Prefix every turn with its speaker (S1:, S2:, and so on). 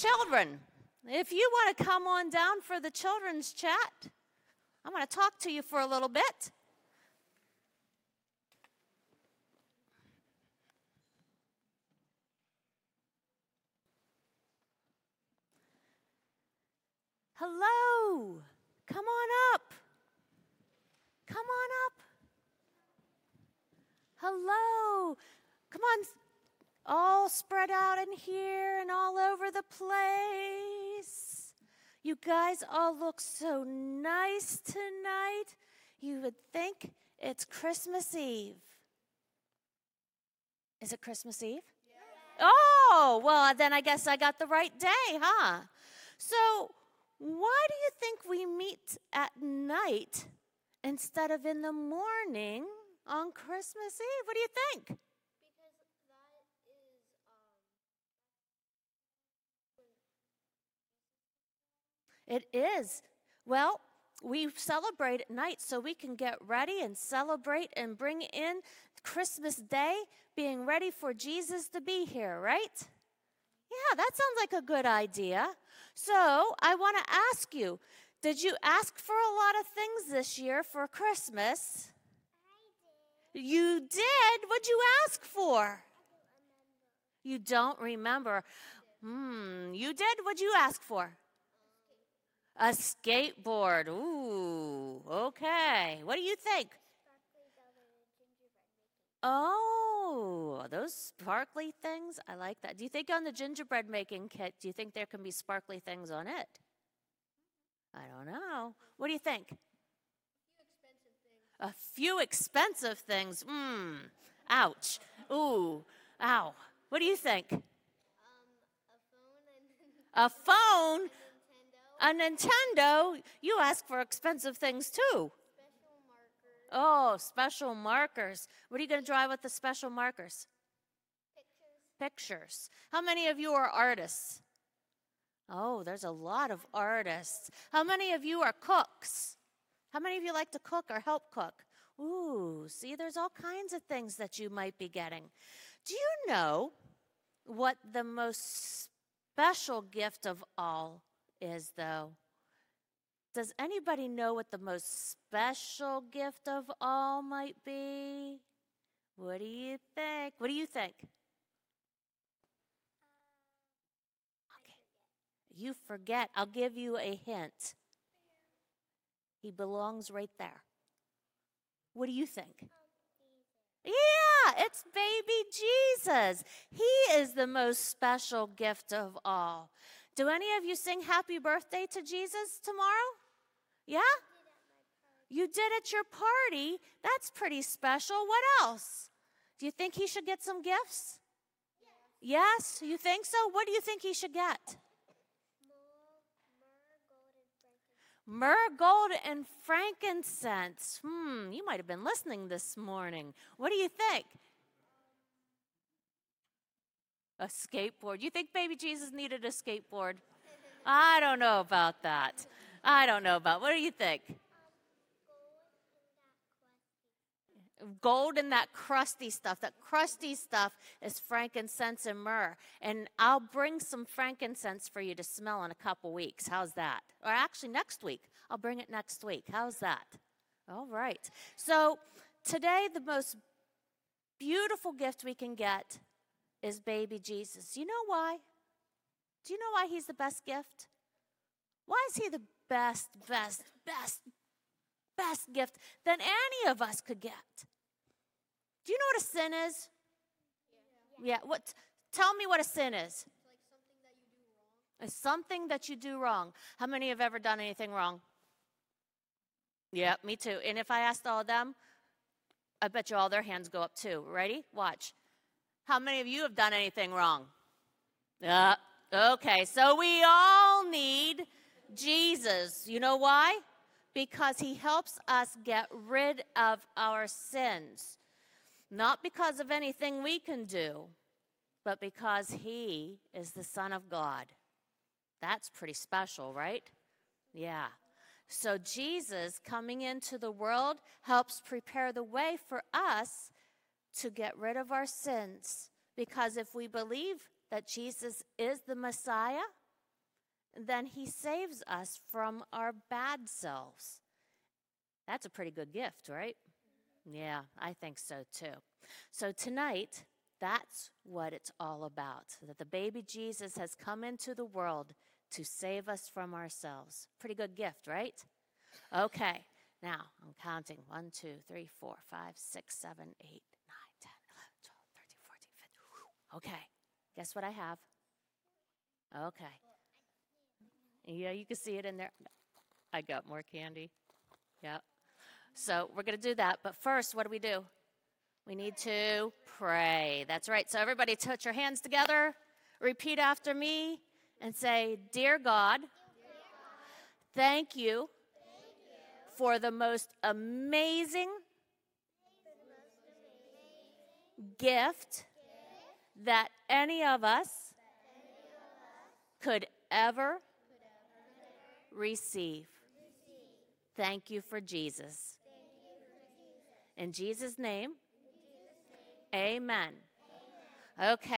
S1: Children, if you want to come on down for the children's chat, I'm going to talk to you for a little bit. Hello. Come on up. Come on up. Hello. Come on. All spread out in here and all over the place. You guys all look so nice tonight. You would think it's Christmas Eve. Is it Christmas Eve? Yeah. Oh, well, then I guess I got the right day, huh? So, why do you think we meet at night instead of in the morning on Christmas Eve? What do you think? It
S2: is.
S1: Well, we celebrate at night so we can get ready and celebrate and bring in Christmas Day, being ready for Jesus to be here, right? Yeah, that sounds like a good idea. So I want to ask you did you ask for a lot of things this year for Christmas?
S2: did.
S1: You did? What'd you ask for? You don't remember. Hmm, you did? What'd you ask for? A skateboard. Ooh, okay. What do you think? Oh, those sparkly things. I like that. Do you think on the gingerbread making kit, do you think there can be sparkly things on it? I don't know. What do you think? A few expensive things. Mmm. Ouch. Ooh. Ow. What do you think?
S2: Um,
S1: A phone?
S2: Nintendo,
S1: A Nintendo? You ask for expensive things too.
S2: special markers,
S1: Oh, special markers. What are you going to draw with the special markers?
S2: pictures,
S1: Pictures. How many of you are artists? Oh, there's a lot of artists. How many of you are cooks? How many of you like to cook or help cook? Ooh, see, there's all kinds of things that you might be getting. Do you know what the most special gift of all is, though? Does anybody know what the most special gift of all might be? What do you think? What do you think? Okay. You forget. I'll give you a hint. He belongs right there. What do you think? Yeah, it's baby Jesus. He is the most special gift of all. Do any of you sing happy birthday to Jesus tomorrow? Yeah? You did at your party. That's pretty special. What else? Do you think he should get some gifts? Yes, you think so? What do you think he should get?
S2: myrrh, gold,
S1: and
S2: frankincense.
S1: Hmm, you might have been listening this morning. What do you think? A skateboard. You think baby Jesus needed a skateboard? I don't know about that. I don't know about. What do you think? Gold and that crusty stuff. That crusty stuff is frankincense and myrrh. And I'll bring some frankincense for you to smell in a couple weeks. How's that? Or actually, next week. I'll bring it next week. How's that? All right. So today, the most beautiful gift we can get is baby Jesus. You know why? Do you know why he's the best gift? Why is he the best, best, best, best gift than any of us could get? Do you know what a sin is? Yeah. What? Tell me what a sin is. It's something that you do wrong. How many have ever done anything wrong? Yeah, me too. And if I asked all of them, I bet you all their hands go up too. Ready? Watch. How many of you have done anything wrong? Yeah. Okay, so we all need Jesus. You know why? Because he helps us get rid of our sins. Not because of anything we can do, but because he is the Son of God. That's pretty special, right? Yeah. So Jesus coming into the world helps prepare the way for us to get rid of our sins. Because if we believe that Jesus is the Messiah, then he saves us from our bad selves. That's a pretty good gift, right? Yeah, I think so too. So tonight, that's what it's all about that the baby Jesus has come into the world to save us from ourselves. Pretty good gift, right? Okay, now I'm counting 1, 2, 3, 4, 5, 6, 7, 8, Okay, guess what I have? Okay. Yeah, you can see it in there. I got more candy. Yep. So we're going to do that. But first, what do we do? We need to pray. That's right. So everybody touch your hands together. Repeat after me and say, Dear God, thank you for the most amazing gift that any of us could ever receive. Thank you for Jesus. In Jesus' name, amen. Okay.